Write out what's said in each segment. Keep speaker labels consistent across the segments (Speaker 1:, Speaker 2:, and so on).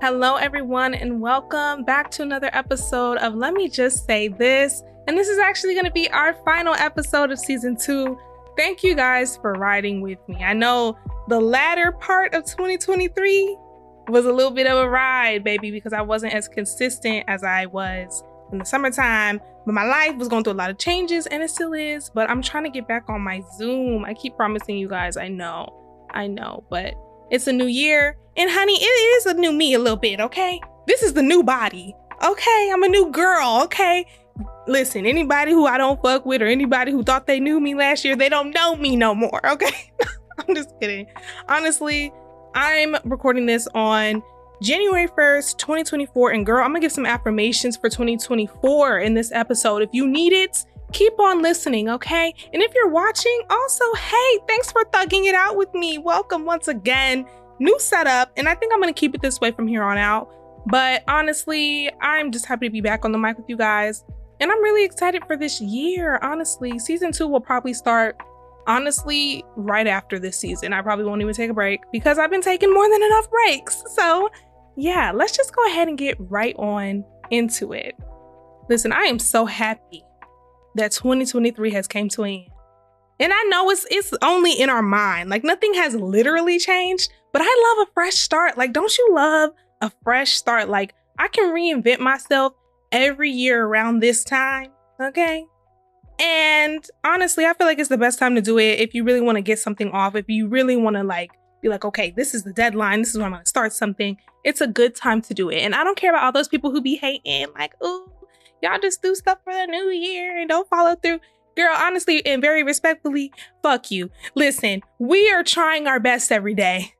Speaker 1: Hello, everyone, and welcome back to another episode of Let Me Just Say This. And this is actually going to be our final episode of season two. Thank you guys for riding with me. I know the latter part of 2023 was a little bit of a ride, baby, because I wasn't as consistent as I was in the summertime. But my life was going through a lot of changes, and it still is. But I'm trying to get back on my Zoom. I keep promising you guys, I know, I know, but it's a new year. And honey, it is a new me a little bit, okay? This is the new body. Okay, I'm a new girl, okay? Listen, anybody who I don't fuck with or anybody who thought they knew me last year, they don't know me no more, okay? I'm just kidding. Honestly, I'm recording this on January 1st, 2024. And girl, I'm gonna give some affirmations for 2024 in this episode. If you need it, keep on listening, okay? And if you're watching, also, hey, thanks for thugging it out with me. Welcome once again. New setup, and I think I'm gonna keep it this way from here on out. But honestly, I'm just happy to be back on the mic with you guys. And I'm really excited for this year, honestly. Season two will probably start, honestly, right after this season. I probably won't even take a break because I've been taking more than enough breaks. So, yeah, let's just go ahead and get right on into it. Listen, I am so happy that 2023 has came to an end. And I know it's it's only in our mind. Like nothing has literally changed, but I love a fresh start. Like don't you love a fresh start? Like I can reinvent myself every year around this time, okay? And honestly, I feel like it's the best time to do it if you really want to get something off, if you really want to like be like, okay, this is the deadline, this is when I'm gonna start something. It's a good time to do it. And I don't care about all those people who be hating, like, oh, y'all just do stuff for the new year and don't follow through. Girl, honestly and very respectfully, fuck you. Listen, we are trying our best every day.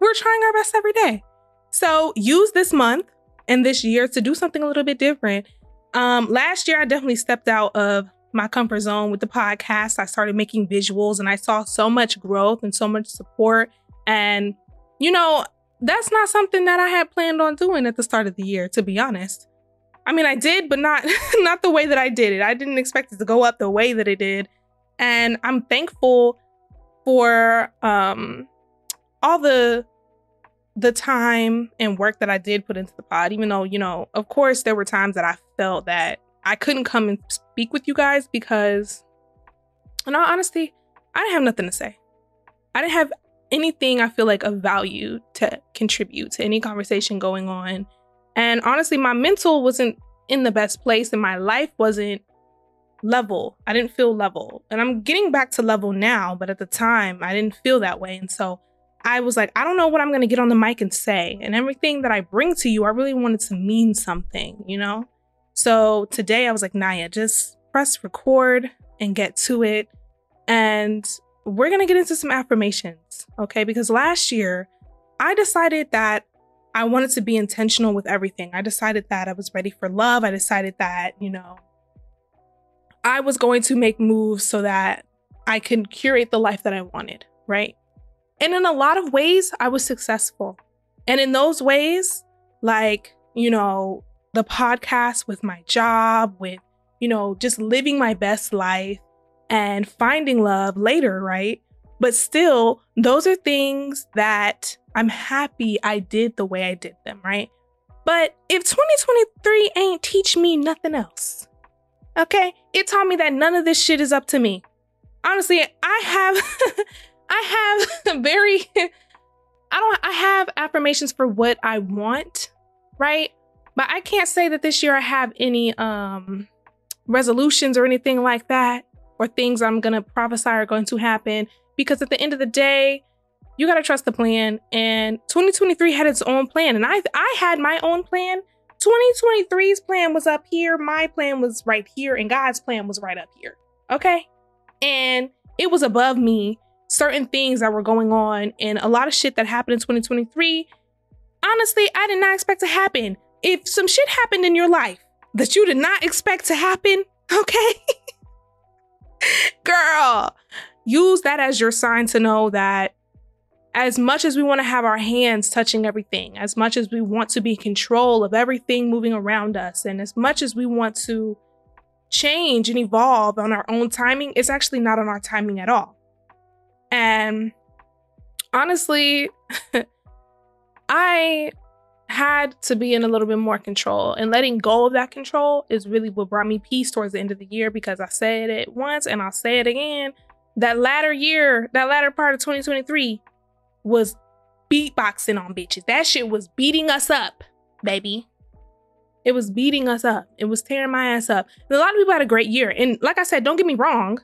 Speaker 1: We're trying our best every day. So use this month and this year to do something a little bit different. Um, last year, I definitely stepped out of my comfort zone with the podcast. I started making visuals and I saw so much growth and so much support. And, you know, that's not something that I had planned on doing at the start of the year, to be honest. I mean, I did, but not not the way that I did it. I didn't expect it to go up the way that it did, and I'm thankful for um all the the time and work that I did put into the pod. Even though you know, of course, there were times that I felt that I couldn't come and speak with you guys because, in all honesty, I didn't have nothing to say. I didn't have anything I feel like of value to contribute to any conversation going on and honestly, my mental wasn't in the best place and my life wasn't level. I didn't feel level. And I'm getting back to level now, but at the time, I didn't feel that way. And so I was like, I don't know what I'm going to get on the mic and say. And everything that I bring to you, I really wanted to mean something, you know? So today I was like, Naya, just press record and get to it. And we're going to get into some affirmations, okay? Because last year I decided that I wanted to be intentional with everything. I decided that I was ready for love. I decided that, you know, I was going to make moves so that I could curate the life that I wanted, right? And in a lot of ways, I was successful. And in those ways, like, you know, the podcast with my job, with, you know, just living my best life and finding love later, right? But still, those are things that I'm happy I did the way I did them, right? But if 2023 ain't teach me nothing else, okay? It taught me that none of this shit is up to me. Honestly, I have I have very I don't I have affirmations for what I want, right? But I can't say that this year I have any um resolutions or anything like that or things I'm going to prophesy are going to happen because at the end of the day, you got to trust the plan. And 2023 had its own plan. And I, I had my own plan. 2023's plan was up here. My plan was right here. And God's plan was right up here. Okay. And it was above me. Certain things that were going on and a lot of shit that happened in 2023. Honestly, I did not expect to happen. If some shit happened in your life that you did not expect to happen, okay? Girl, use that as your sign to know that as much as we want to have our hands touching everything, as much as we want to be in control of everything moving around us, and as much as we want to change and evolve on our own timing, it's actually not on our timing at all. And honestly, I had to be in a little bit more control. And letting go of that control is really what brought me peace towards the end of the year because I said it once and I'll say it again. That latter year, that latter part of 2023 was beatboxing on bitches. That shit was beating us up, baby. It was beating us up. It was tearing my ass up. And a lot of people had a great year. And like I said, don't get me wrong,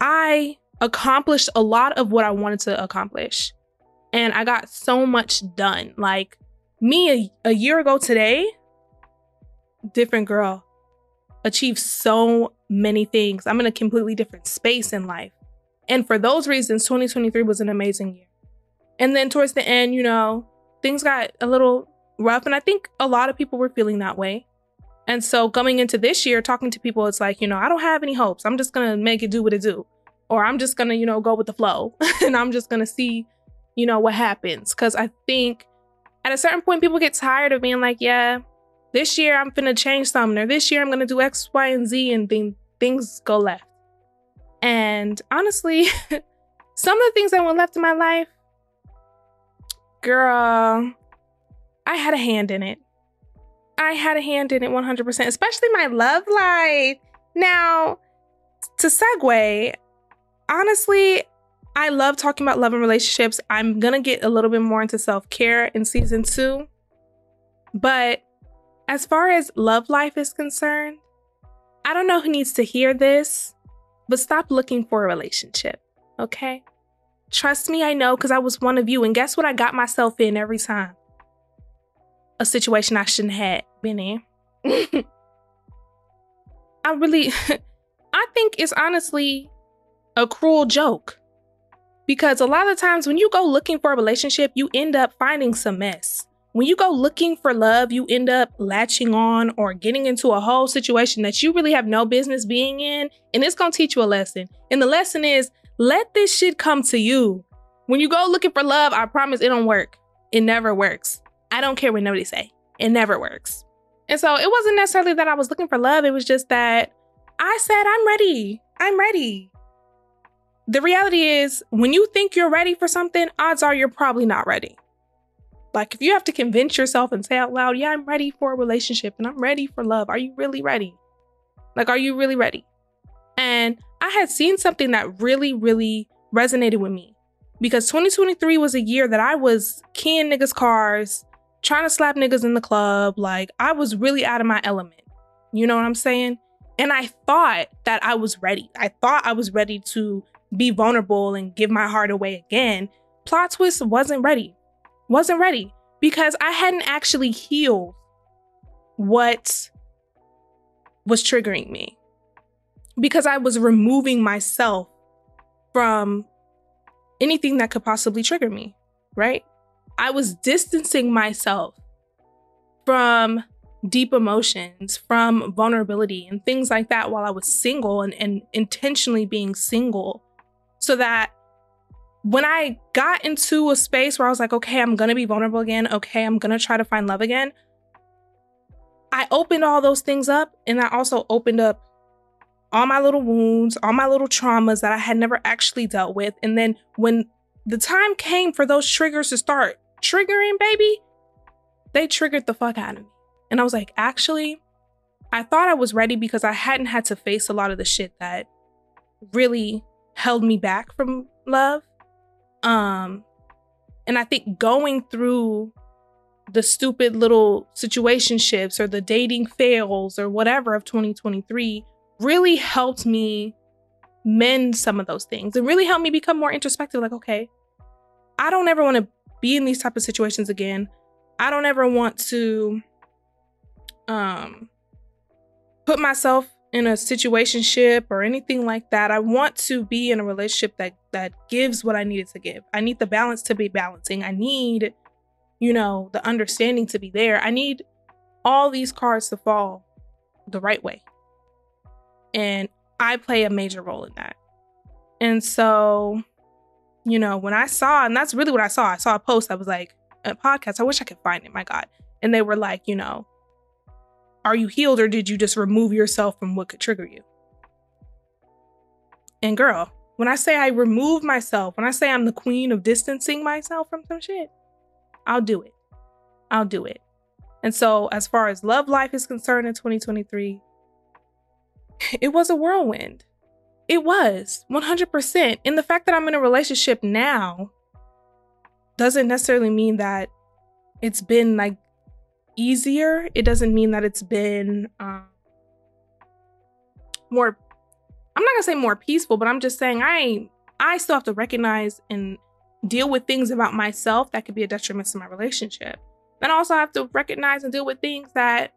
Speaker 1: I accomplished a lot of what I wanted to accomplish. And I got so much done. Like me a, a year ago today, different girl, achieved so many things. I'm in a completely different space in life. And for those reasons, 2023 was an amazing year. And then towards the end, you know, things got a little rough. And I think a lot of people were feeling that way. And so going into this year, talking to people, it's like, you know, I don't have any hopes. I'm just going to make it do what it do. Or I'm just going to, you know, go with the flow and I'm just going to see, you know, what happens. Cause I think at a certain point, people get tired of being like, yeah, this year I'm gonna change something, or this year I'm gonna do X, Y, and Z, and then things go left. And honestly, some of the things that went left in my life, girl, I had a hand in it. I had a hand in it 100%, especially my love life. Now, to segue, honestly, I love talking about love and relationships. I'm going to get a little bit more into self care in season two. But as far as love life is concerned, I don't know who needs to hear this, but stop looking for a relationship, okay? Trust me, I know because I was one of you. And guess what I got myself in every time? A situation I shouldn't have been in. I really, I think it's honestly a cruel joke. Because a lot of times when you go looking for a relationship, you end up finding some mess. When you go looking for love, you end up latching on or getting into a whole situation that you really have no business being in. And it's going to teach you a lesson. And the lesson is let this shit come to you. When you go looking for love, I promise it don't work. It never works. I don't care what nobody say. It never works. And so it wasn't necessarily that I was looking for love. It was just that I said, I'm ready. I'm ready the reality is, when you think you're ready for something, odds are you're probably not ready. Like, if you have to convince yourself and say out loud, Yeah, I'm ready for a relationship and I'm ready for love, are you really ready? Like, are you really ready? And I had seen something that really, really resonated with me because 2023 was a year that I was keying niggas' cars, trying to slap niggas in the club. Like, I was really out of my element. You know what I'm saying? And I thought that I was ready. I thought I was ready to be vulnerable and give my heart away again, plot twist wasn't ready. Wasn't ready because I hadn't actually healed what was triggering me. Because I was removing myself from anything that could possibly trigger me, right? I was distancing myself from deep emotions, from vulnerability and things like that while I was single and, and intentionally being single so that when I got into a space where I was like, okay, I'm gonna be vulnerable again, okay, I'm gonna try to find love again, I opened all those things up and I also opened up all my little wounds, all my little traumas that I had never actually dealt with. And then when the time came for those triggers to start triggering, baby, they triggered the fuck out of me. And I was like, actually, I thought I was ready because I hadn't had to face a lot of the shit that really held me back from love. Um, and I think going through the stupid little situationships or the dating fails or whatever of 2023 really helped me mend some of those things. It really helped me become more introspective. Like, okay, I don't ever want to be in these type of situations again. I don't ever want to um put myself in a situationship or anything like that. I want to be in a relationship that that gives what I needed to give. I need the balance to be balancing. I need, you know, the understanding to be there. I need all these cards to fall the right way. And I play a major role in that. And so, you know, when I saw, and that's really what I saw, I saw a post that was like, a podcast. I wish I could find it, my God. And they were like, you know, are you healed or did you just remove yourself from what could trigger you? And girl, when I say I remove myself, when I say I'm the queen of distancing myself from some shit, I'll do it. I'll do it. And so, as far as love life is concerned in 2023, it was a whirlwind. It was 100%. And the fact that I'm in a relationship now doesn't necessarily mean that it's been like easier. It doesn't mean that it's been um, more, I'm not gonna say more peaceful, but I'm just saying I I still have to recognize and deal with things about myself that could be a detriment to my relationship. Then I also have to recognize and deal with things that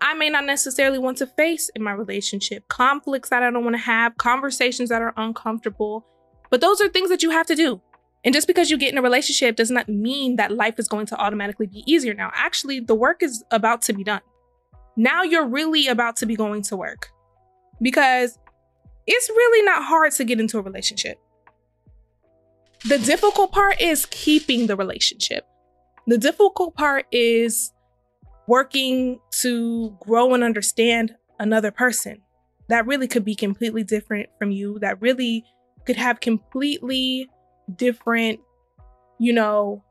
Speaker 1: I may not necessarily want to face in my relationship, conflicts that I don't want to have, conversations that are uncomfortable. But those are things that you have to do. And just because you get in a relationship does not mean that life is going to automatically be easier now. Actually, the work is about to be done. Now you're really about to be going to work because it's really not hard to get into a relationship. The difficult part is keeping the relationship. The difficult part is working to grow and understand another person that really could be completely different from you, that really could have completely different, you know,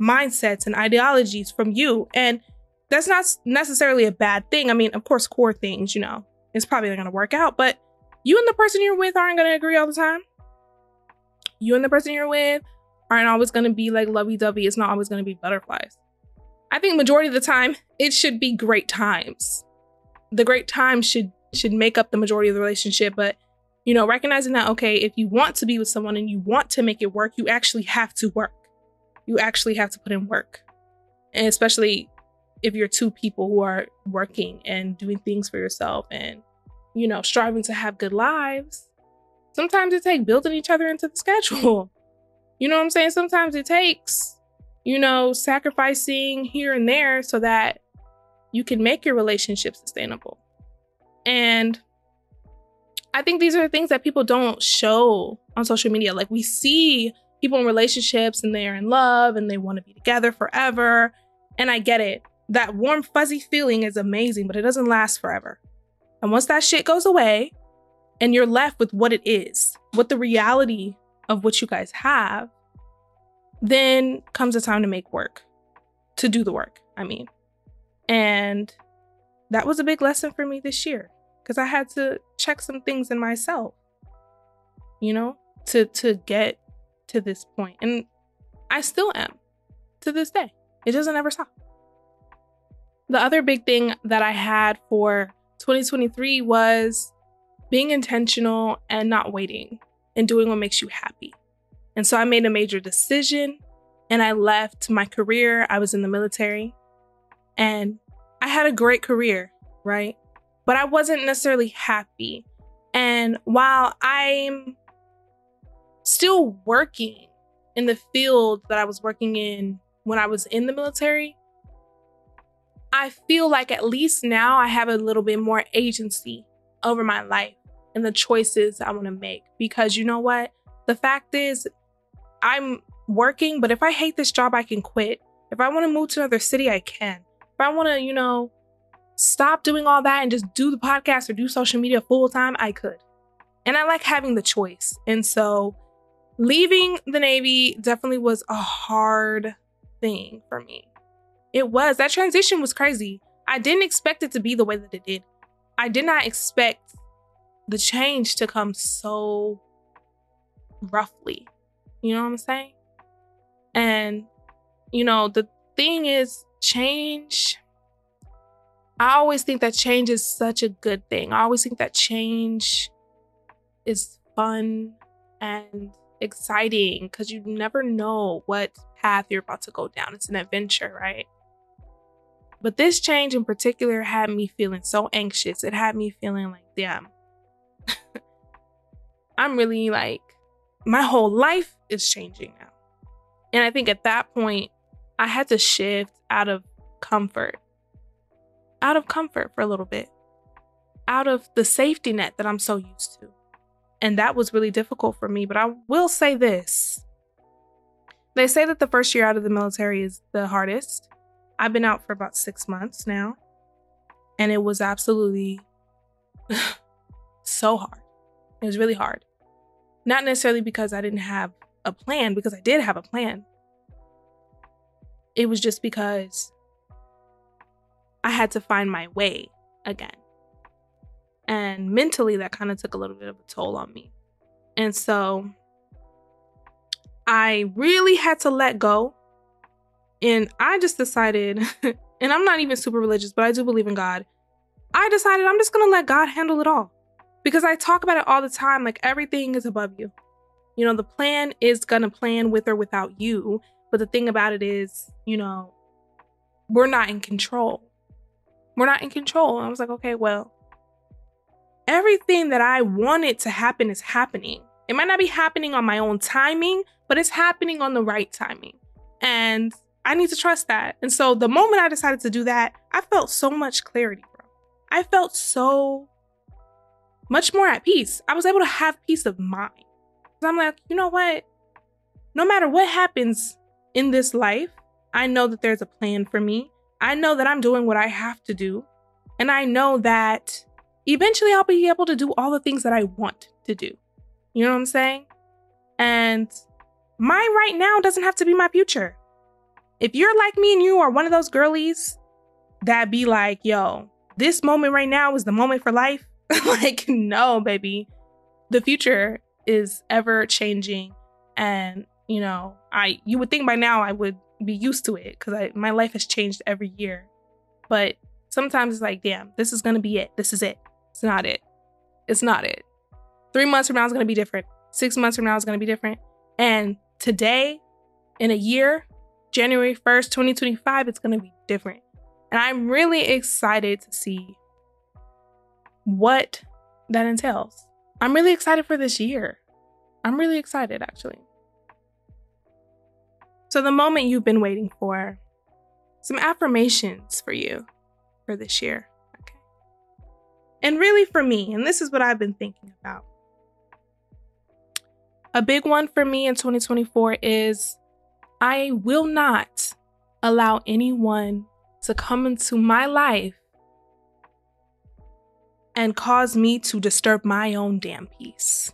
Speaker 1: mindsets and ideologies from you. And that's not necessarily a bad thing. I mean, of course, core things, you know, it's probably not going to work out, but you and the person you're with aren't going to agree all the time. You and the person you're with aren't always going to be like lovey dovey. It's not always going to be butterflies. I think majority of the time it should be great times. The great times should should make up the majority of the relationship, but you know, recognizing that okay, if you want to be with someone and you want to make it work, you actually have to work. You actually have to put in work. And especially if you're two people who are working and doing things for yourself and you know, striving to have good lives. Sometimes it takes building each other into the schedule. You know what I'm saying? Sometimes it takes you know, sacrificing here and there so that you can make your relationship sustainable. And I think these are the things that people don't show on social media. Like we see people in relationships and they're in love and they want to be together forever. And I get it. That warm, fuzzy feeling is amazing, but it doesn't last forever. And once that shit goes away and you're left with what it is, what the reality of what you guys have, then comes a time to make work, to do the work, I mean. And that was a big lesson for me this year because I had to check some things in myself, you know, to to get to this point. And I still am to this day. It doesn't ever stop. The other big thing that I had for 2023 was being intentional and not waiting and doing what makes you happy. And so I made a major decision and I left my career. I was in the military and I had a great career, right? But I wasn't necessarily happy. And while I'm still working in the field that I was working in when I was in the military, I feel like at least now I have a little bit more agency over my life and the choices I want to make. Because you know what? The fact is, I'm working, but if I hate this job, I can quit. If I want to move to another city, I can. If I want to, you know, stop doing all that and just do the podcast or do social media full time, I could. And I like having the choice. And so leaving the Navy definitely was a hard thing for me. It was. That transition was crazy. I didn't expect it to be the way that it did. I did not expect the change to come so roughly. You know what I'm saying? And, you know, the thing is, change. I always think that change is such a good thing. I always think that change is fun and exciting because you never know what path you're about to go down. It's an adventure, right? But this change in particular had me feeling so anxious. It had me feeling like, damn, I'm really like, my whole life is changing now. And I think at that point, I had to shift out of comfort, out of comfort for a little bit, out of the safety net that I'm so used to. And that was really difficult for me. But I will say this they say that the first year out of the military is the hardest. I've been out for about six months now, and it was absolutely so hard. It was really hard. Not necessarily because I didn't have a plan because I did have a plan. It was just because I had to find my way again. And mentally, that kind of took a little bit of a toll on me. And so I really had to let go. And I just decided, and I'm not even super religious, but I do believe in God. I decided I'm just going to let God handle it all because I talk about it all the time. Like everything is above you. You know, the plan is going to plan with or without you. But the thing about it is, you know, we're not in control. We're not in control. And I was like, okay, well, everything that I wanted to happen is happening. It might not be happening on my own timing, but it's happening on the right timing. And I need to trust that. And so the moment I decided to do that, I felt so much clarity, bro. I felt so much more at peace. I was able to have peace of mind. I'm like, you know what? No matter what happens in this life, I know that there's a plan for me. I know that I'm doing what I have to do. And I know that eventually I'll be able to do all the things that I want to do. You know what I'm saying? And my right now doesn't have to be my future. If you're like me and you are one of those girlies that be like, yo, this moment right now is the moment for life, like, no, baby. The future is ever changing. And, you know, I you would think by now I would be used to it because my life has changed every year. But sometimes it's like, damn, this is gonna be it. This is it. It's not it. It's not it. Three months from now is gonna be different. Six months from now is gonna be different. And today, in a year, January 1st, 2025, it's gonna be different. And I'm really excited to see what that entails. I'm really excited for this year. I'm really excited, actually. So, the moment you've been waiting for, some affirmations for you for this year. Okay. And really for me, and this is what I've been thinking about. A big one for me in 2024 is I will not allow anyone to come into my life and cause me to disturb my own damn peace.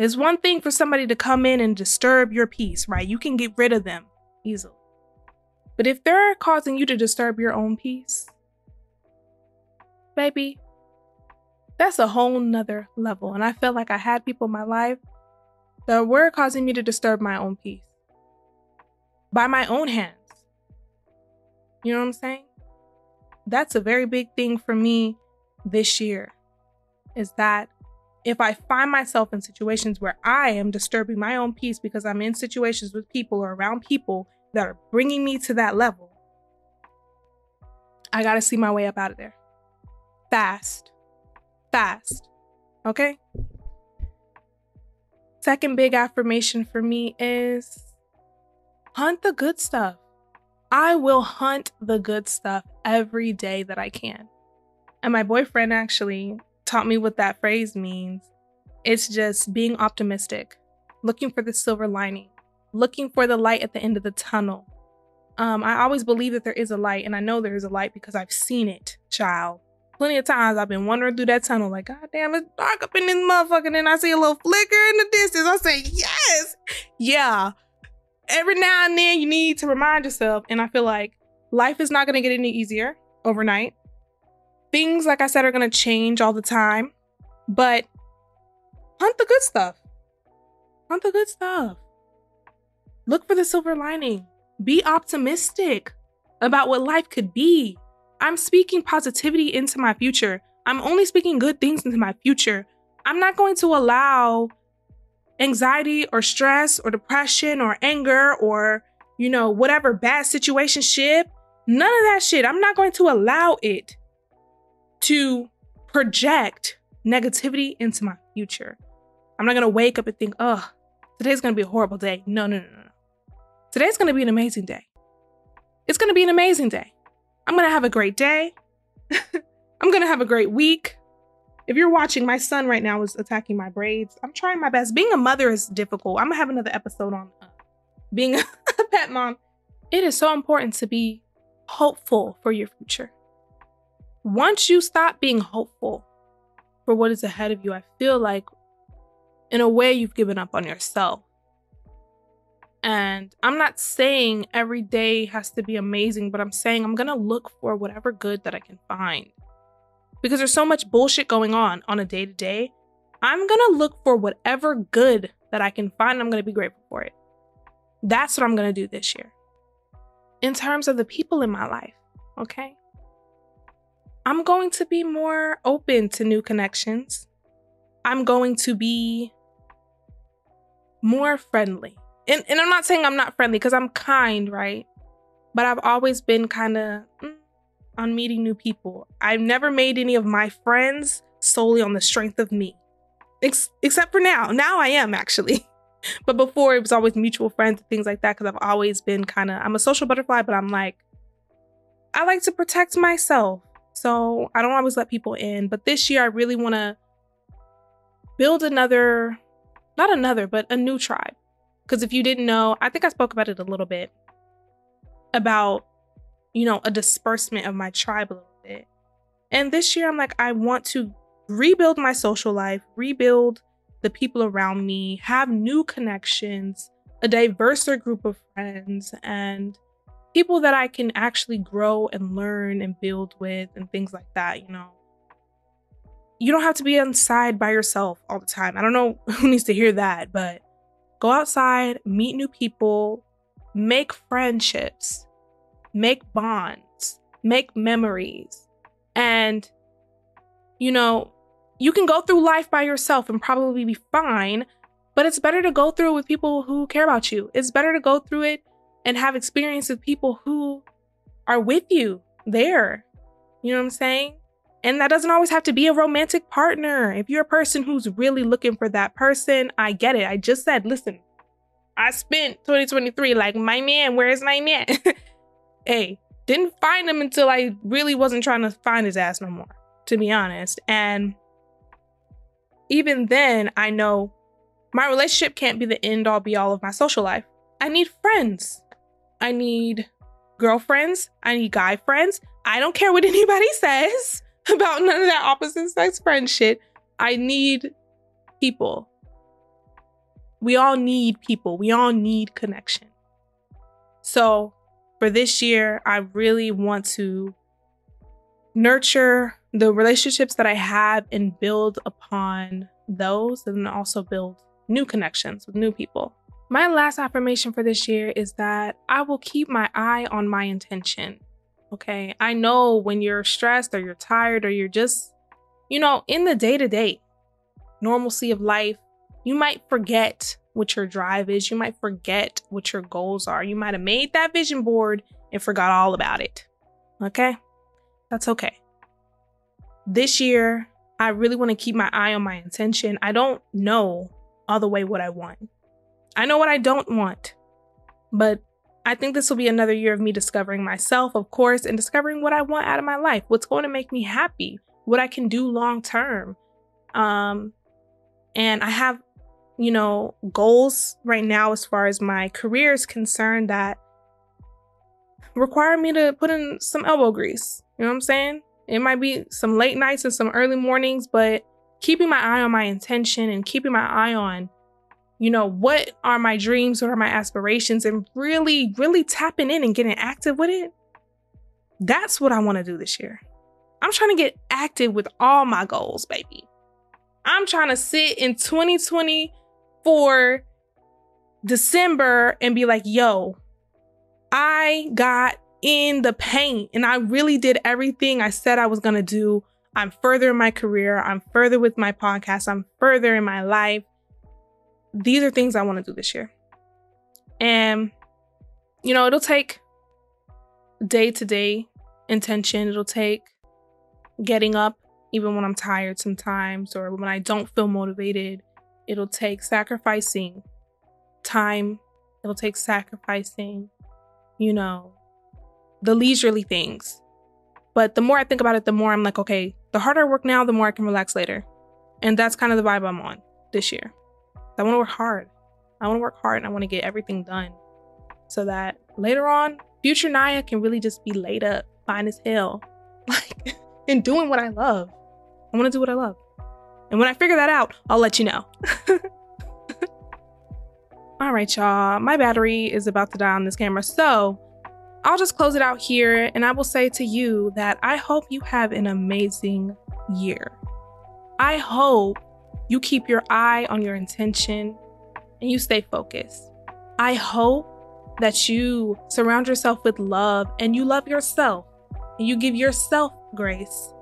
Speaker 1: It's one thing for somebody to come in and disturb your peace, right? You can get rid of them easily. But if they're causing you to disturb your own peace, baby, that's a whole nother level. And I felt like I had people in my life that were causing me to disturb my own peace by my own hands. You know what I'm saying? That's a very big thing for me this year is that if I find myself in situations where I am disturbing my own peace because I'm in situations with people or around people that are bringing me to that level, I got to see my way up out of there. Fast. Fast. Okay? Second big affirmation for me is hunt the good stuff. I will hunt the good stuff every day that I can. And my boyfriend actually taught me what that phrase means. It's just being optimistic, looking for the silver lining, looking for the light at the end of the tunnel. Um, I always believe that there is a light, and I know there is a light because I've seen it, child. Plenty of times I've been wandering through that tunnel, like, God damn, it's dark up in this motherfucker. And then I see a little flicker in the distance. I say, Yes, yeah. Every now and then you need to remind yourself. And I feel like life is not going to get any easier overnight. Things, like I said, are going to change all the time, but hunt the good stuff. Hunt the good stuff. Look for the silver lining. Be optimistic about what life could be. I'm speaking positivity into my future. I'm only speaking good things into my future. I'm not going to allow anxiety or stress or depression or anger or, you know, whatever bad situation ship. None of that shit. I'm not going to allow it to project negativity into my future. I'm not gonna wake up and think, oh, today's gonna be a horrible day. No, no, no, no. Today's gonna be an amazing day. It's gonna be an amazing day. I'm gonna have a great day. I'm gonna have a great week. If you're watching, my son right now is attacking my braids. I'm trying my best. Being a mother is difficult. I'm gonna have another episode on uh, being a pet mom. It is so important to be hopeful for your future once you stop being hopeful for what is ahead of you, I feel like in a way you've given up on yourself. And I'm not saying every day has to be amazing, but I'm saying I'm going to look for whatever good that I can find. Because there's so much bullshit going on on a day to day. I'm going to look for whatever good that I can find. I'm going to be grateful for it. That's what I'm going to do this year. In terms of the people in my life, okay? I'm going to be more open to new connections. I'm going to be more friendly. And, and I'm not saying I'm not friendly because I'm kind, right? But I've always been kind of mm, on meeting new people. I've never made any of my friends solely on the strength of me, Ex- except for now. Now I am actually. but before it was always mutual friends and things like that because I've always been kind of, I'm a social butterfly, but I'm like, I like to protect myself. So I don't always let people in. But this year, I really want to build another, not another, but a new tribe. Because if you didn't know, I think I spoke about it a little bit about, you know, a disbursement of my tribe a little bit. And this year, I'm like, I want to rebuild my social life, rebuild the people around me, have new connections, a diverser group of friends, and people that I can actually grow and learn and build with and things like that, you know. You don't have to be inside by yourself all the time. I don't know who needs to hear that, but go outside, meet new people, make friendships, make bonds, make memories. And, you know, you can go through life by yourself and probably be fine, but it's better to go through it with people who care about you. It's better to go through it and have experience with people who are with you there. You know what I'm saying? And that doesn't always have to be a romantic partner. If you're a person who's really looking for that person, I get it. I just said, listen, I spent 2023 like, my man, where is my man? hey, didn't find him until I really wasn't trying to find his ass no more, to be honest. And even then, I know my relationship can't be the end all be all of my social life. I need friends. I need girlfriends. I need guy friends. I don't care what anybody says about none of that opposite sex friend shit. I need people. We all need people. We all need connection. So for this year, I really want to nurture the relationships that I have and build upon those and also build new connections with new people. My last affirmation for this year is that I will keep my eye on my intention. Okay. I know when you're stressed or you're tired or you're just, you know, in the day to day normalcy of life, you might forget what your drive is. You might forget what your goals are. You might have made that vision board and forgot all about it. Okay. That's okay. This year, I really want to keep my eye on my intention. I don't know all the way what I want. I know what I don't want, but I think this will be another year of me discovering myself, of course, and discovering what I want out of my life, what's going to make me happy, what I can do long term. Um, and I have, you know, goals right now as far as my career is concerned that require me to put in some elbow grease. You know what I'm saying? It might be some late nights and some early mornings, but keeping my eye on my intention and keeping my eye on you know, what are my dreams? What are my aspirations? And really, really tapping in and getting active with it. That's what I want to do this year. I'm trying to get active with all my goals, baby. I'm trying to sit in 2024 December and be like, yo, I got in the paint and I really did everything I said I was going to do. I'm further in my career. I'm further with my podcast. I'm further in my life these are things I want to do this year. And, you know, it'll take day to day intention. It'll take getting up even when I'm tired sometimes or when I don't feel motivated. It'll take sacrificing time. It'll take sacrificing, you know, the leisurely things. But the more I think about it, the more I'm like, okay, the harder I work now, the more I can relax later. And that's kind of the vibe I'm on this year. I want to work hard. I want to work hard and I want to get everything done so that later on, future Naya can really just be laid up, fine as hell, like, and doing what I love. I want to do what I love. And when I figure that out, I'll let you know. All right, y'all. My battery is about to die on this camera. So I'll just close it out here and I will say to you that I hope you have an amazing year. I hope you keep your eye on your intention and you stay focused. I hope that you surround yourself with love and you love yourself and you give yourself grace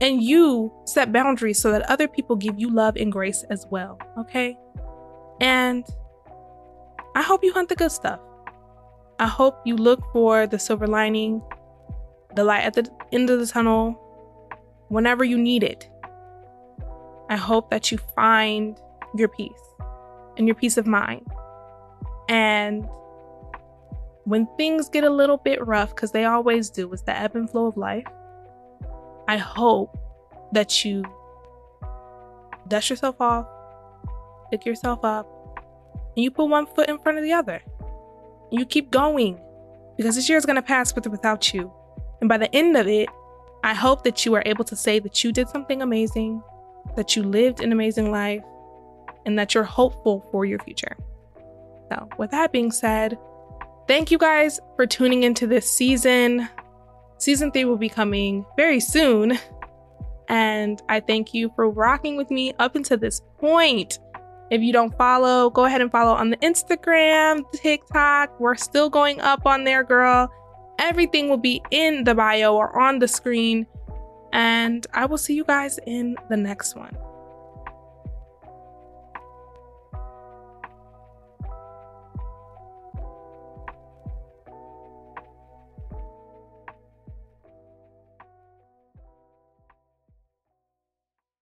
Speaker 1: and you set boundaries so that other people give you love and grace as well. Okay. And I hope you hunt the good stuff. I hope you look for the silver lining, the light at the end of the tunnel, whenever you need it. I hope that you find your peace and your peace of mind. And when things get a little bit rough, because they always do, it's the ebb and flow of life, I hope that you dust yourself off, pick yourself up, and you put one foot in front of the other. You keep going because this year is going to pass with or without you. And by the end of it, I hope that you are able to say that you did something amazing, that you lived an amazing life, and that you're hopeful for your future. So, with that being said, thank you guys for tuning into this season. Season three will be coming very soon. And I thank you for rocking with me up until this point. If you don't follow, go ahead and follow on the Instagram, TikTok. We're still going up on there, girl. Everything will be in the bio or on the screen. And I will see you guys in the next one.